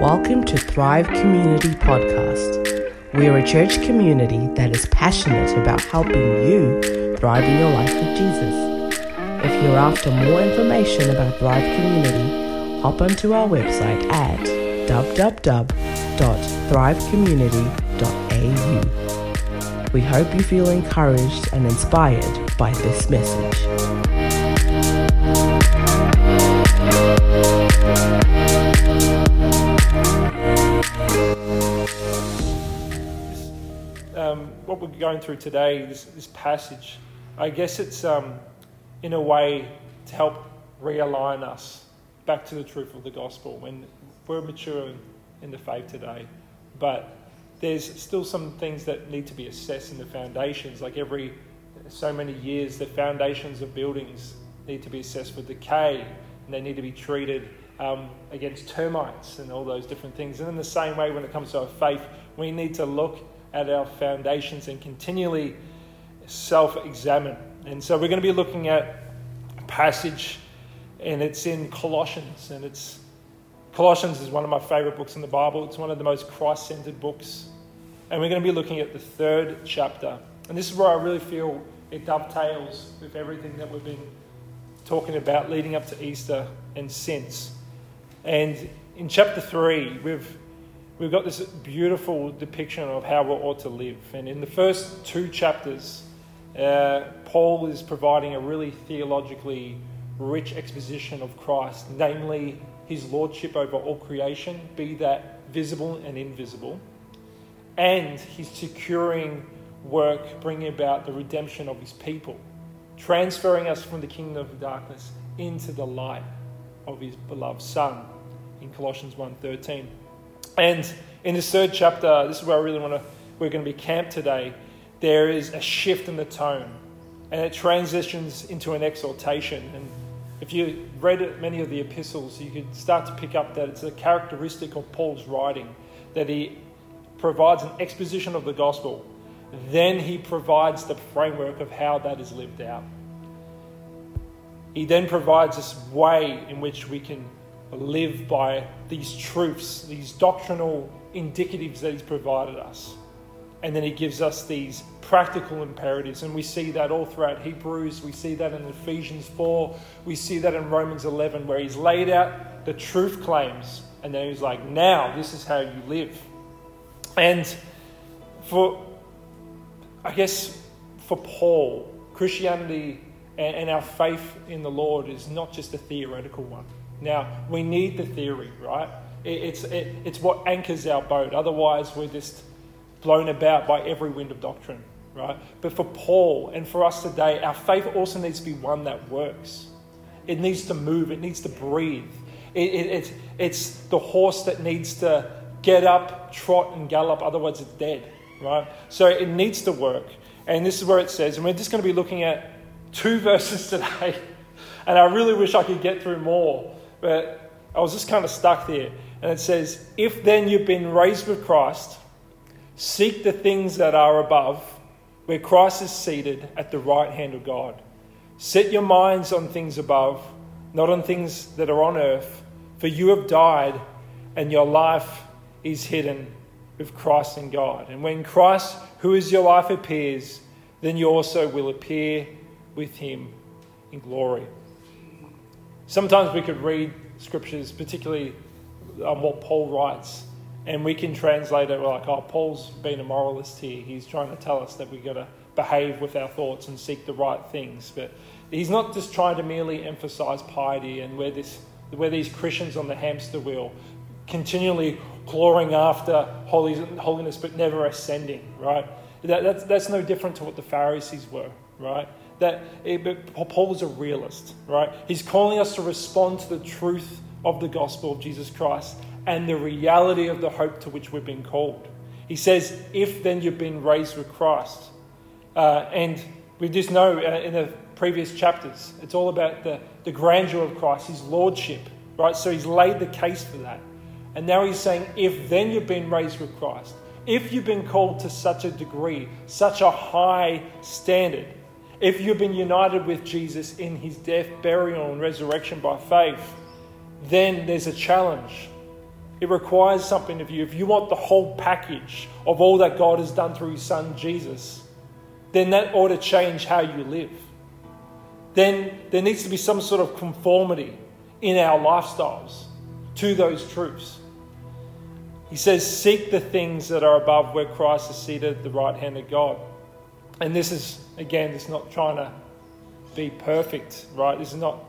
Welcome to Thrive Community Podcast. We are a church community that is passionate about helping you thrive in your life with Jesus. If you're after more information about Thrive Community, hop onto our website at www.thrivecommunity.au. We hope you feel encouraged and inspired by this message. We're going through today, this, this passage, I guess it's um, in a way to help realign us back to the truth of the gospel when we're maturing in the faith today. But there's still some things that need to be assessed in the foundations. Like every so many years, the foundations of buildings need to be assessed for decay and they need to be treated um, against termites and all those different things. And in the same way, when it comes to our faith, we need to look at our foundations and continually self examine. And so we're going to be looking at a passage, and it's in Colossians. And it's Colossians is one of my favorite books in the Bible. It's one of the most Christ centered books. And we're going to be looking at the third chapter. And this is where I really feel it dovetails with everything that we've been talking about leading up to Easter and since. And in chapter 3, we've we've got this beautiful depiction of how we ought to live. And in the first two chapters, uh, Paul is providing a really theologically rich exposition of Christ, namely his lordship over all creation, be that visible and invisible, and his securing work bringing about the redemption of his people, transferring us from the kingdom of darkness into the light of his beloved Son in Colossians 1:13. And in this third chapter, this is where I really want to, we're going to be camped today. There is a shift in the tone, and it transitions into an exhortation. And if you read many of the epistles, you could start to pick up that it's a characteristic of Paul's writing that he provides an exposition of the gospel, then he provides the framework of how that is lived out. He then provides this way in which we can live by these truths, these doctrinal indicatives that He's provided us. And then He gives us these practical imperatives. And we see that all throughout Hebrews. We see that in Ephesians 4. We see that in Romans 11, where He's laid out the truth claims. And then He's like, now this is how you live. And for, I guess, for Paul, Christianity and our faith in the Lord is not just a theoretical one. Now, we need the theory, right? It's, it, it's what anchors our boat. Otherwise, we're just blown about by every wind of doctrine, right? But for Paul and for us today, our faith also needs to be one that works. It needs to move, it needs to breathe. It, it, it's the horse that needs to get up, trot, and gallop, otherwise, it's dead, right? So it needs to work. And this is where it says, and we're just going to be looking at two verses today. And I really wish I could get through more. But I was just kind of stuck there. And it says, If then you've been raised with Christ, seek the things that are above, where Christ is seated at the right hand of God. Set your minds on things above, not on things that are on earth, for you have died, and your life is hidden with Christ in God. And when Christ, who is your life, appears, then you also will appear with him in glory. Sometimes we could read scriptures, particularly on what Paul writes, and we can translate it We're like, oh, Paul's been a moralist here. He's trying to tell us that we've got to behave with our thoughts and seek the right things. But he's not just trying to merely emphasize piety and where, this, where these Christians on the hamster wheel continually clawing after holiness but never ascending, right? That, that's, that's no different to what the Pharisees were, right? That Paul is a realist, right? He's calling us to respond to the truth of the gospel of Jesus Christ and the reality of the hope to which we've been called. He says, if then you've been raised with Christ. Uh, and we just know uh, in the previous chapters, it's all about the, the grandeur of Christ, his lordship, right? So he's laid the case for that. And now he's saying, if then you've been raised with Christ, if you've been called to such a degree, such a high standard, if you've been united with Jesus in his death, burial, and resurrection by faith, then there's a challenge. It requires something of you. If you want the whole package of all that God has done through His Son Jesus, then that ought to change how you live. Then there needs to be some sort of conformity in our lifestyles to those truths. He says, Seek the things that are above where Christ is seated at the right hand of God. And this is, again, it's not trying to be perfect, right? This is not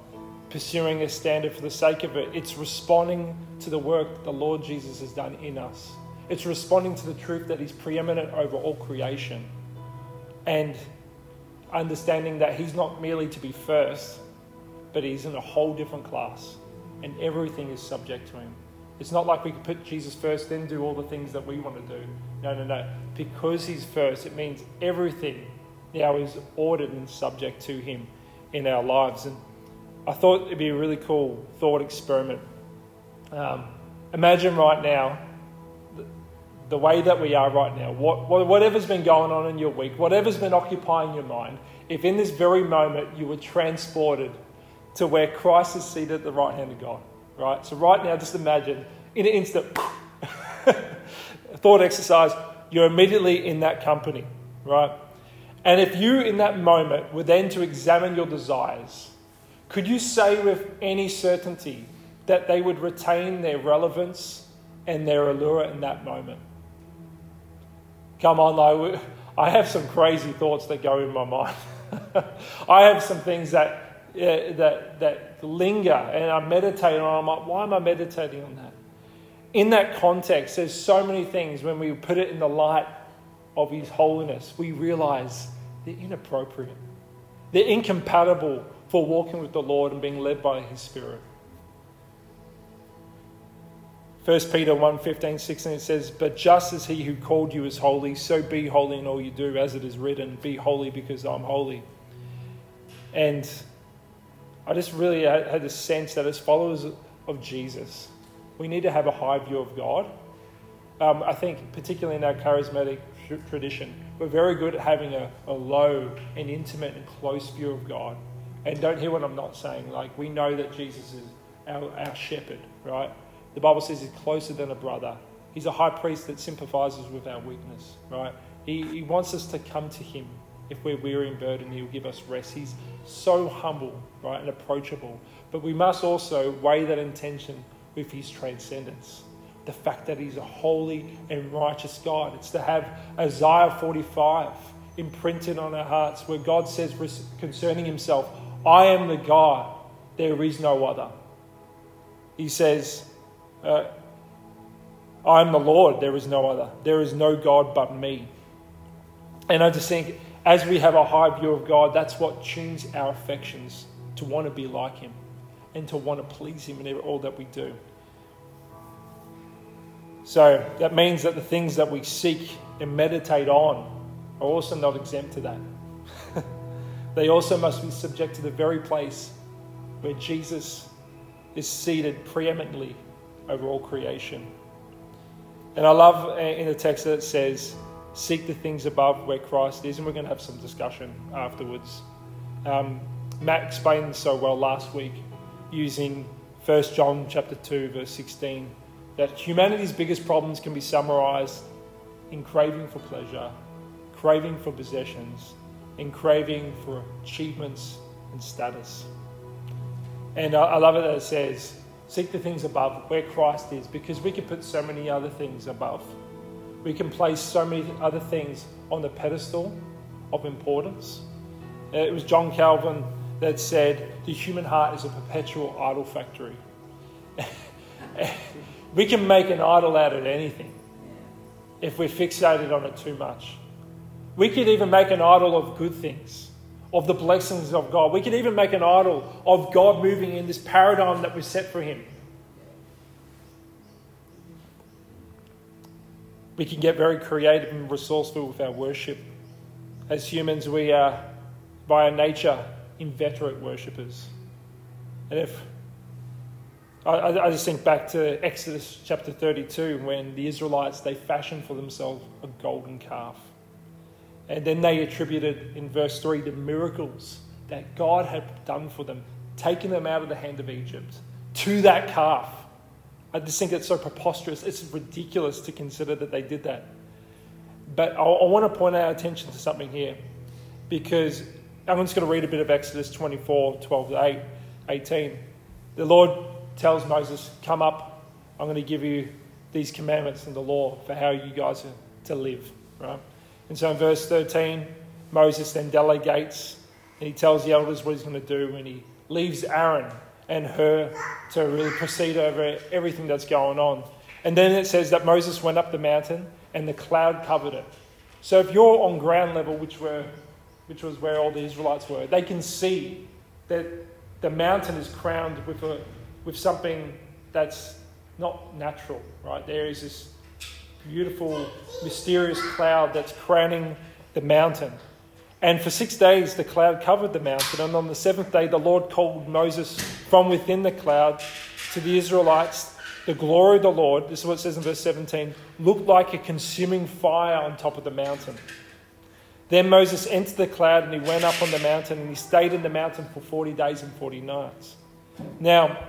pursuing a standard for the sake of it. It's responding to the work the Lord Jesus has done in us. It's responding to the truth that He's preeminent over all creation. And understanding that He's not merely to be first, but He's in a whole different class. And everything is subject to Him. It's not like we can put Jesus first, then do all the things that we want to do. No, no, no. Because He's first, it means everything now is ordered and subject to Him in our lives. And I thought it'd be a really cool thought experiment. Um, imagine right now the, the, way that we are right now, what, whatever's been going on in your week, whatever's been occupying your mind, if in this very moment you were transported to where Christ is seated at the right hand of God, right? So, right now, just imagine in an instant, thought exercise, you're immediately in that company, right? And if you, in that moment, were then to examine your desires, could you say with any certainty that they would retain their relevance and their allure in that moment? Come on. I have some crazy thoughts that go in my mind. I have some things that, uh, that, that linger and I meditate on. I'm like, why am I meditating on that? In that context, there's so many things when we put it in the light of His holiness, we realize they're inappropriate. They're incompatible for walking with the Lord and being led by His Spirit. 1 Peter 1 15, 16 it says, But just as he who called you is holy, so be holy in all you do, as it is written, Be holy because I'm holy. And I just really had the sense that as followers of Jesus, we need to have a high view of God. Um, I think, particularly in our charismatic tradition, we're very good at having a, a low and intimate and close view of God. And don't hear what I'm not saying. Like, we know that Jesus is our, our shepherd, right? The Bible says he's closer than a brother. He's a high priest that sympathizes with our weakness, right? He, he wants us to come to him. If we're weary and burdened, he'll give us rest. He's so humble, right, and approachable. But we must also weigh that intention with his transcendence. The fact that he's a holy and righteous God. It's to have Isaiah 45 imprinted on our hearts where God says concerning himself, I am the God, there is no other. He says, uh, I am the Lord, there is no other. There is no God but me. And I just think, as we have a high view of God, that's what tunes our affections to want to be like Him and to want to please Him in all that we do. So that means that the things that we seek and meditate on are also not exempt to that. they also must be subject to the very place where Jesus is seated preeminently over all creation. And I love uh, in the text that it says, Seek the things above where Christ is, and we're going to have some discussion afterwards. Um, Matt explained so well last week using 1 John chapter 2 verse 16 that humanity's biggest problems can be summarized in craving for pleasure, craving for possessions, and craving for achievements and status. And I, I love it that it says, Seek the things above where Christ is, because we can put so many other things above. We can place so many other things on the pedestal of importance. Uh, it was John Calvin that said, The human heart is a perpetual idol factory. we can make an idol out of anything if we're fixated on it too much. We could even make an idol of good things of the blessings of God. We could even make an idol of God moving in this paradigm that was set for Him. We can get very creative and resourceful with our worship. As humans, we are, by our nature, inveterate worshippers. And if I, I just think back to Exodus chapter 32 when the Israelites they fashioned for themselves a golden calf and then they attributed in verse 3 the miracles that God had done for them, taking them out of the hand of Egypt to that calf. I just think it's so preposterous. It's ridiculous to consider that they did that. But I, I want to point our attention to something here because I'm just going to read a bit of Exodus 24 12 to 8, 18. The Lord tells Moses, Come up, I'm going to give you these commandments and the law for how you guys are to live. Right? And so in verse 13, Moses then delegates and he tells the elders what he's going to do and he leaves Aaron and Hur to really proceed over everything that's going on. And then it says that Moses went up the mountain and the cloud covered it. So if you're on ground level, which were which was where all the Israelites were, they can see that the mountain is crowned with a with something that's not natural, right? There is this beautiful, mysterious cloud that's crowning the mountain. And for six days the cloud covered the mountain, and on the seventh day the Lord called Moses from within the cloud to the Israelites. The glory of the Lord, this is what it says in verse 17, looked like a consuming fire on top of the mountain. Then Moses entered the cloud and he went up on the mountain and he stayed in the mountain for 40 days and 40 nights. Now,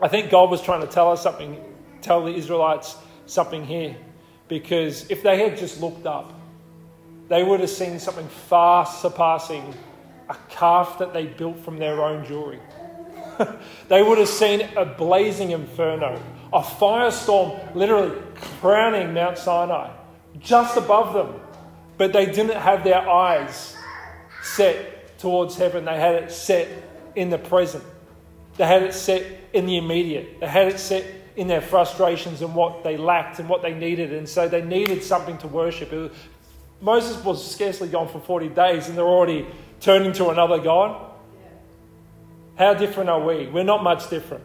I think God was trying to tell us something, tell the Israelites something here. Because if they had just looked up, they would have seen something far surpassing a calf that they built from their own jewelry. they would have seen a blazing inferno, a firestorm literally crowning Mount Sinai just above them. But they didn't have their eyes set towards heaven, they had it set in the present. They had it set in the immediate. They had it set in their frustrations and what they lacked and what they needed. And so they needed something to worship. Was, Moses was scarcely gone for 40 days and they're already turning to another God. How different are we? We're not much different.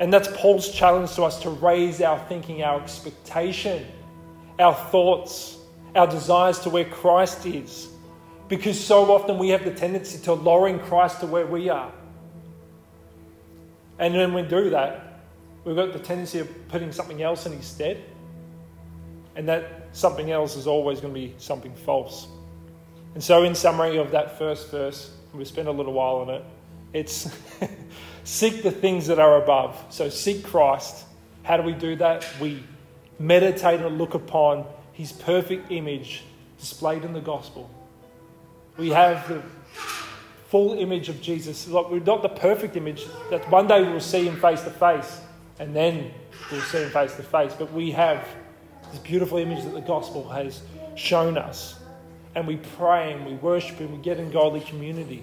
And that's Paul's challenge to us to raise our thinking, our expectation, our thoughts, our desires to where Christ is. Because so often we have the tendency to lowering Christ to where we are. And when we do that, we've got the tendency of putting something else in his stead. And that something else is always going to be something false. And so, in summary of that first verse, we spend a little while on it. It's seek the things that are above. So, seek Christ. How do we do that? We meditate and look upon his perfect image displayed in the gospel. We have the full image of Jesus. Like we're not the perfect image that one day we'll see him face to face and then we'll see him face to face. But we have this beautiful image that the gospel has shown us. And we pray and we worship and we get in godly community.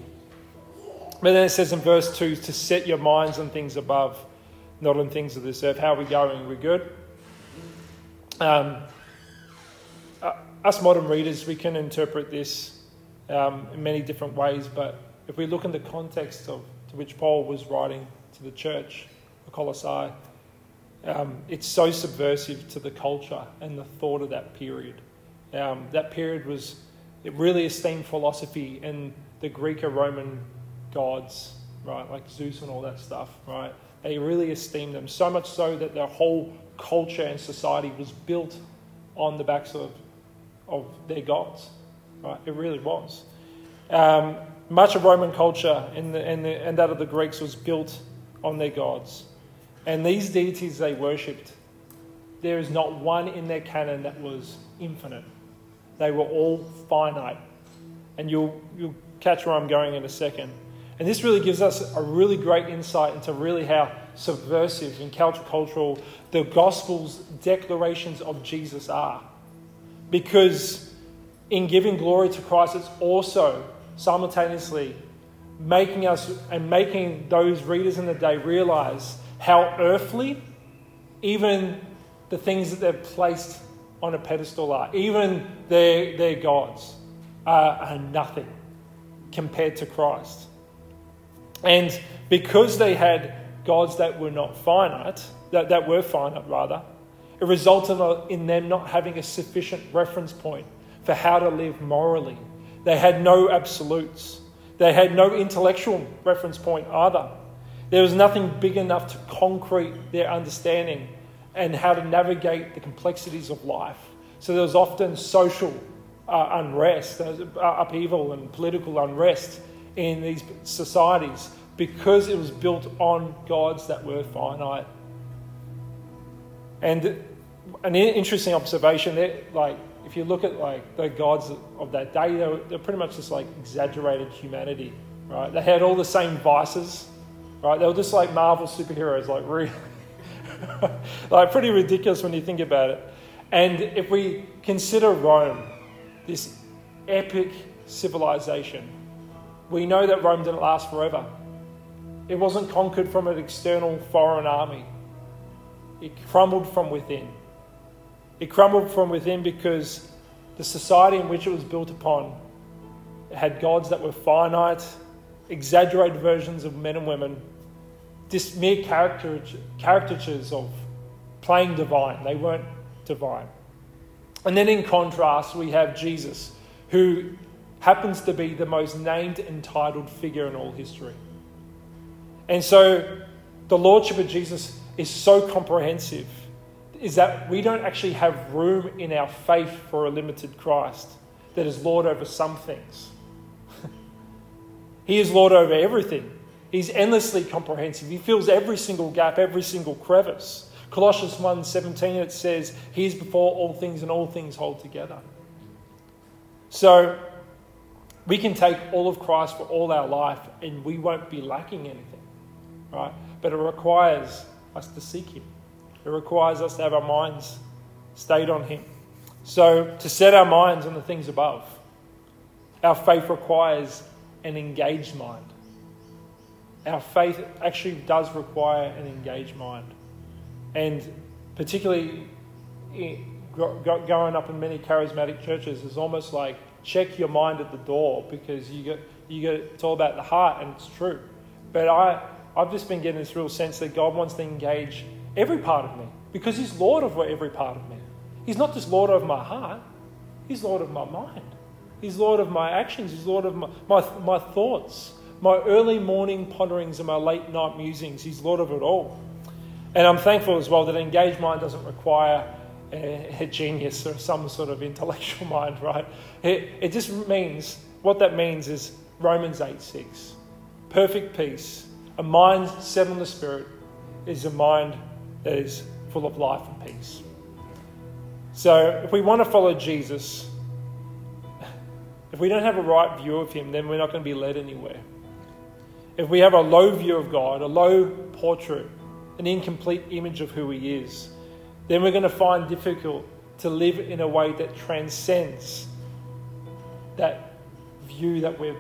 But then it says in verse 2 to set your minds on things above, not on things of this earth. How are we going? We're good? Um, uh, us modern readers, we can interpret this um, in many different ways, but if we look in the context of to which Paul was writing to the church, the Colossae, um, it's so subversive to the culture and the thought of that period. Um, that period was, it really esteemed philosophy and the Greek or Roman gods, right, like Zeus and all that stuff, right? They really esteemed them, so much so that their whole culture and society was built on the backs of, of their gods, right? It really was. Um, much of Roman culture and, the, and, the, and that of the Greeks was built on their gods. And these deities they worshipped, there is not one in their canon that was infinite. They were all finite. And you'll, you'll catch where I'm going in a second. And this really gives us a really great insight into really how subversive and countercultural the Gospel's declarations of Jesus are. Because in giving glory to Christ, it's also simultaneously making us and making those readers in the day realize how earthly even the things that they've placed on a pedestal are, even their, their gods, are, are nothing compared to Christ. And because they had gods that were not finite, that, that were finite rather, it resulted in them not having a sufficient reference point for how to live morally they had no absolutes. They had no intellectual reference point either. There was nothing big enough to concrete their understanding and how to navigate the complexities of life. So there was often social uh, unrest, uh, upheaval, and political unrest in these societies because it was built on gods that were finite. And an interesting observation like if you look at like the gods of that day, they were, they're pretty much just like exaggerated humanity, right? They had all the same vices, right? They were just like Marvel superheroes, like really, like pretty ridiculous when you think about it. And if we consider Rome, this epic civilization, we know that Rome didn't last forever. It wasn't conquered from an external foreign army. It crumbled from within. It crumbled from within because the society in which it was built upon had gods that were finite, exaggerated versions of men and women, just mere caricatures of playing divine. They weren't divine. And then in contrast, we have Jesus, who happens to be the most named and titled figure in all history. And so the Lordship of Jesus is so comprehensive is that we don't actually have room in our faith for a limited Christ that is Lord over some things. he is Lord over everything. He's endlessly comprehensive. He fills every single gap, every single crevice. Colossians 1:17 it says, "He is before all things and all things hold together." So we can take all of Christ for all our life and we won't be lacking anything. Right? But it requires us to seek him. It requires us to have our minds stayed on Him. So, to set our minds on the things above, our faith requires an engaged mind. Our faith actually does require an engaged mind. And particularly growing up in many charismatic churches is almost like check your mind at the door because you get, you get it's all about the heart and it's true. But I, I've just been getting this real sense that God wants to engage every part of me because He's Lord of every part of me. He's not just Lord of my heart, He's Lord of my mind. He's Lord of my actions, He's Lord of my, my, my thoughts, my early morning ponderings and my late night musings. He's Lord of it all. And I'm thankful as well that an engaged mind doesn't require a, a genius or some sort of intellectual mind, right? It, it just means, what that means is Romans 8 6. Perfect peace. A mind set on the Spirit is a mind that is full of life and peace. So, if we want to follow Jesus, if we don't have a right view of Him, then we're not going to be led anywhere. If we have a low view of God, a low portrait, an incomplete image of who He is, then we're going to find difficult to live in a way that transcends that view that we've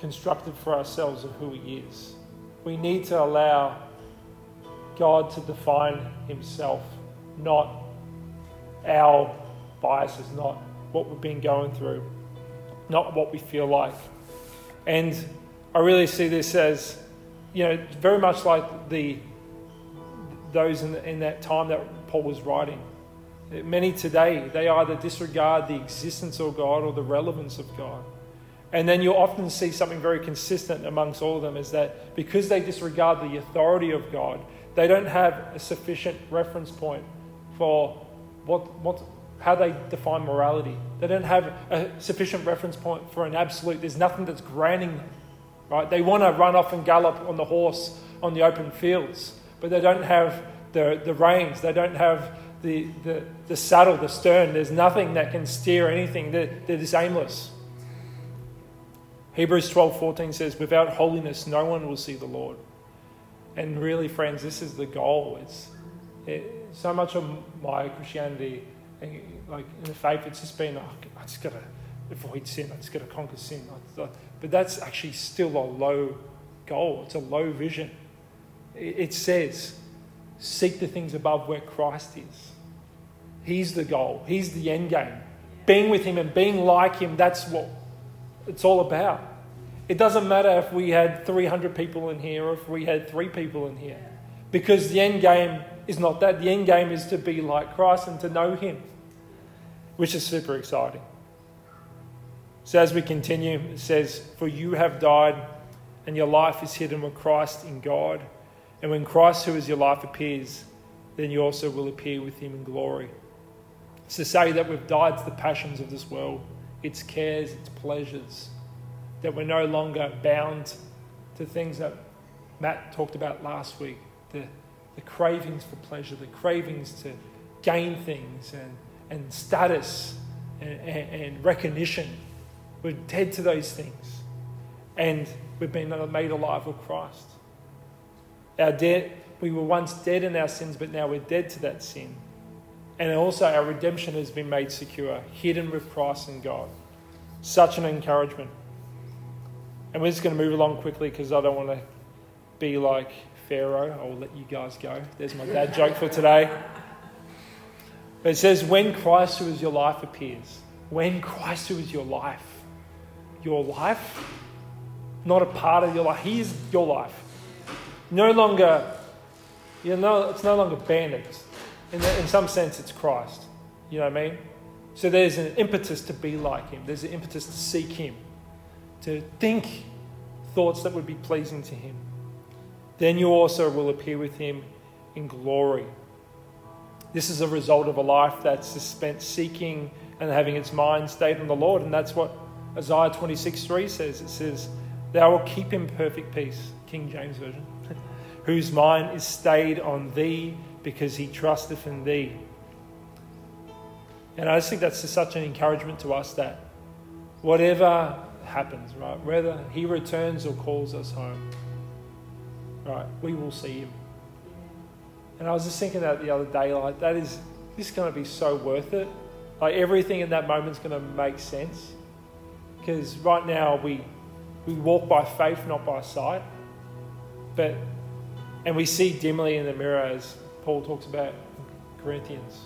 constructed for ourselves of who He is. We need to allow God to define Himself, not our biases, not what we've been going through, not what we feel like. And I really see this as, you know, very much like the those in, in that time that Paul was writing. Many today, they either disregard the existence of God or the relevance of God. And then you'll often see something very consistent amongst all of them is that because they disregard the authority of God, they don't have a sufficient reference point for what, what, how they define morality. They don't have a sufficient reference point for an absolute. There's nothing that's granting right? They want to run off and gallop on the horse on the open fields, but they don't have the, the reins. They don't have the, the, the saddle, the stern. There's nothing that can steer anything. They're, they're just aimless. Hebrews 12:14 says, "Without holiness, no one will see the Lord." And really, friends, this is the goal. It's it, so much of my Christianity, like in the faith, it's just been, oh, I just got to avoid sin. I just got to conquer sin. But that's actually still a low goal. It's a low vision. It says, seek the things above where Christ is. He's the goal. He's the end game. Being with Him and being like Him, that's what it's all about. It doesn't matter if we had 300 people in here or if we had three people in here. Because the end game is not that. The end game is to be like Christ and to know Him, which is super exciting. So as we continue, it says, For you have died, and your life is hidden with Christ in God. And when Christ, who is your life, appears, then you also will appear with Him in glory. It's to say that we've died to the passions of this world, its cares, its pleasures that we're no longer bound to things that Matt talked about last week the, the cravings for pleasure, the cravings to gain things and, and status and, and, and recognition. We're dead to those things. And we've been made alive with Christ. Our debt, we were once dead in our sins, but now we're dead to that sin. And also, our redemption has been made secure, hidden with Christ and God. Such an encouragement. And we're just going to move along quickly because I don't want to be like Pharaoh. I'll let you guys go. There's my dad joke for today. But it says, when Christ, who is your life, appears, when Christ, who is your life, your life, not a part of your life, He is your life. No longer, you know, it's no longer bandits. In, in some sense, it's Christ. You know what I mean? So there's an impetus to be like Him, there's an impetus to seek Him, to think thoughts that would be pleasing to Him. Then you also will appear with Him in glory. This is a result of a life that's spent seeking and having its mind stayed on the Lord. And that's what Isaiah 26 3 says. It says, Thou will keep in perfect peace, King James Version, whose mind is stayed on thee because he trusteth in thee. And I just think that's such an encouragement to us that whatever happens, right, whether he returns or calls us home, right, we will see him. And I was just thinking that the other day, like, that is, this is going to be so worth it. Like, everything in that moment is going to make sense. Because right now, we, we walk by faith, not by sight. But, and we see dimly in the mirror, as Paul talks about in Corinthians.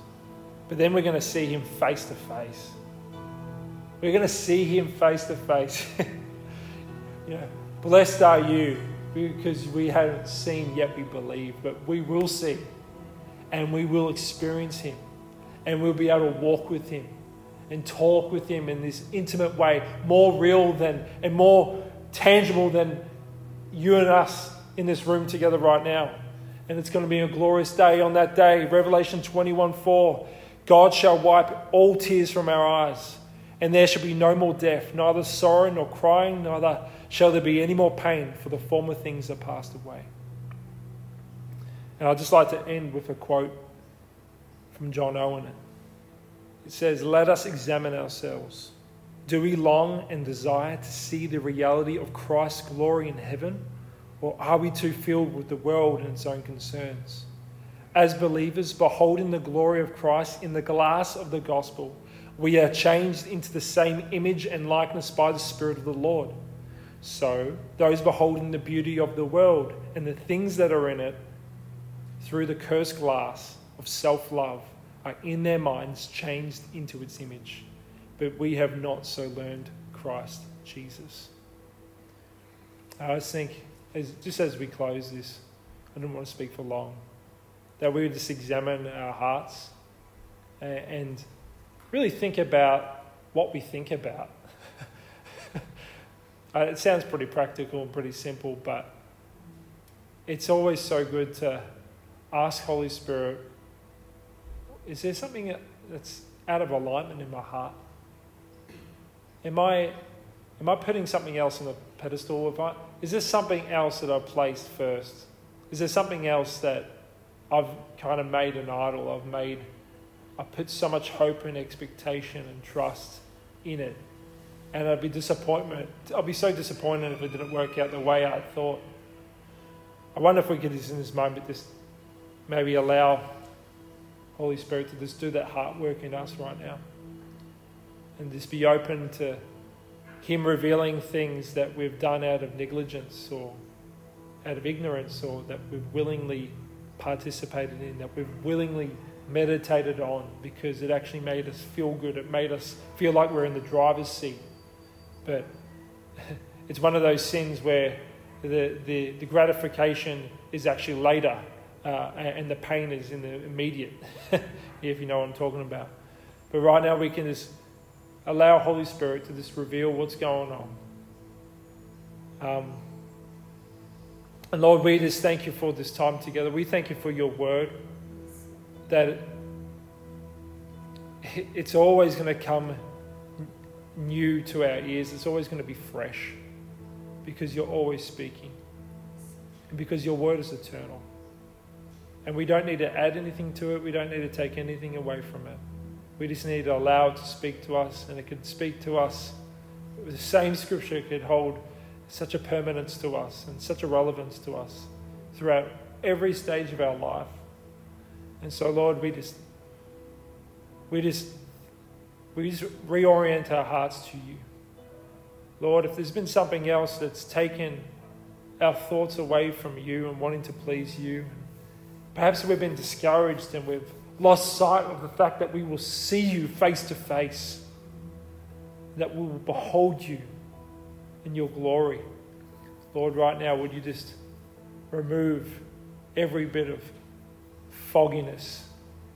But then we're going to see him face to face. We're going to see him face to face. You know, blessed are you because we haven't seen yet we believe, but we will see and we will experience Him and we'll be able to walk with Him and talk with Him in this intimate way, more real than and more tangible than you and us in this room together right now. And it's going to be a glorious day on that day. Revelation 21 4 God shall wipe all tears from our eyes, and there shall be no more death, neither sorrow nor crying, neither shall there be any more pain, for the former things are passed away. And I'd just like to end with a quote from John Owen. It says, Let us examine ourselves. Do we long and desire to see the reality of Christ's glory in heaven, or are we too filled with the world and its own concerns? As believers, beholding the glory of Christ in the glass of the gospel, we are changed into the same image and likeness by the Spirit of the Lord. So, those beholding the beauty of the world and the things that are in it through the cursed glass of self love are in their minds changed into its image. But we have not so learned Christ Jesus. I just think, as, just as we close this, I don't want to speak for long, that we would just examine our hearts and, and really think about what we think about. Uh, it sounds pretty practical and pretty simple, but it's always so good to ask Holy Spirit, is there something that's out of alignment in my heart? Am I, am I putting something else on the pedestal? I, is there something else that I've placed first? Is there something else that I've kind of made an idol? I've made, I put so much hope and expectation and trust in it and I'd be disappointment. I'd be so disappointed if it didn't work out the way I thought. I wonder if we could just in this moment just maybe allow Holy Spirit to just do that heart work in us right now, and just be open to Him revealing things that we've done out of negligence or out of ignorance, or that we've willingly participated in, that we've willingly meditated on because it actually made us feel good. It made us feel like we're in the driver's seat. But it's one of those sins where the, the, the gratification is actually later uh, and the pain is in the immediate, if you know what I'm talking about. But right now, we can just allow Holy Spirit to just reveal what's going on. Um, and Lord, we just thank you for this time together. We thank you for your word that it's always going to come new to our ears. It's always going to be fresh because you're always speaking. and because your word is eternal. And we don't need to add anything to it, we don't need to take anything away from it. We just need to allow it to speak to us, and it can speak to us. The same scripture could hold such a permanence to us and such a relevance to us throughout every stage of our life. And so, Lord, we just we just we just reorient our hearts to you. Lord, if there's been something else that's taken our thoughts away from you and wanting to please you, perhaps we've been discouraged and we've lost sight of the fact that we will see you face to face, that we will behold you in your glory. Lord, right now, would you just remove every bit of fogginess,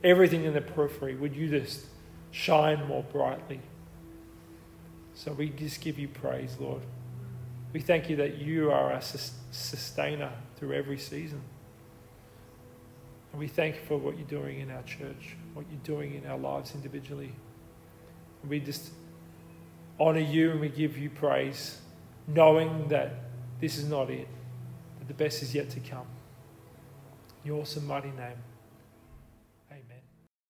everything in the periphery? Would you just shine more brightly? So we just give you praise, Lord. We thank you that you are our sustainer through every season. And we thank you for what you're doing in our church, what you're doing in our lives individually. And we just honor you and we give you praise, knowing that this is not it, that the best is yet to come. In your awesome, mighty name.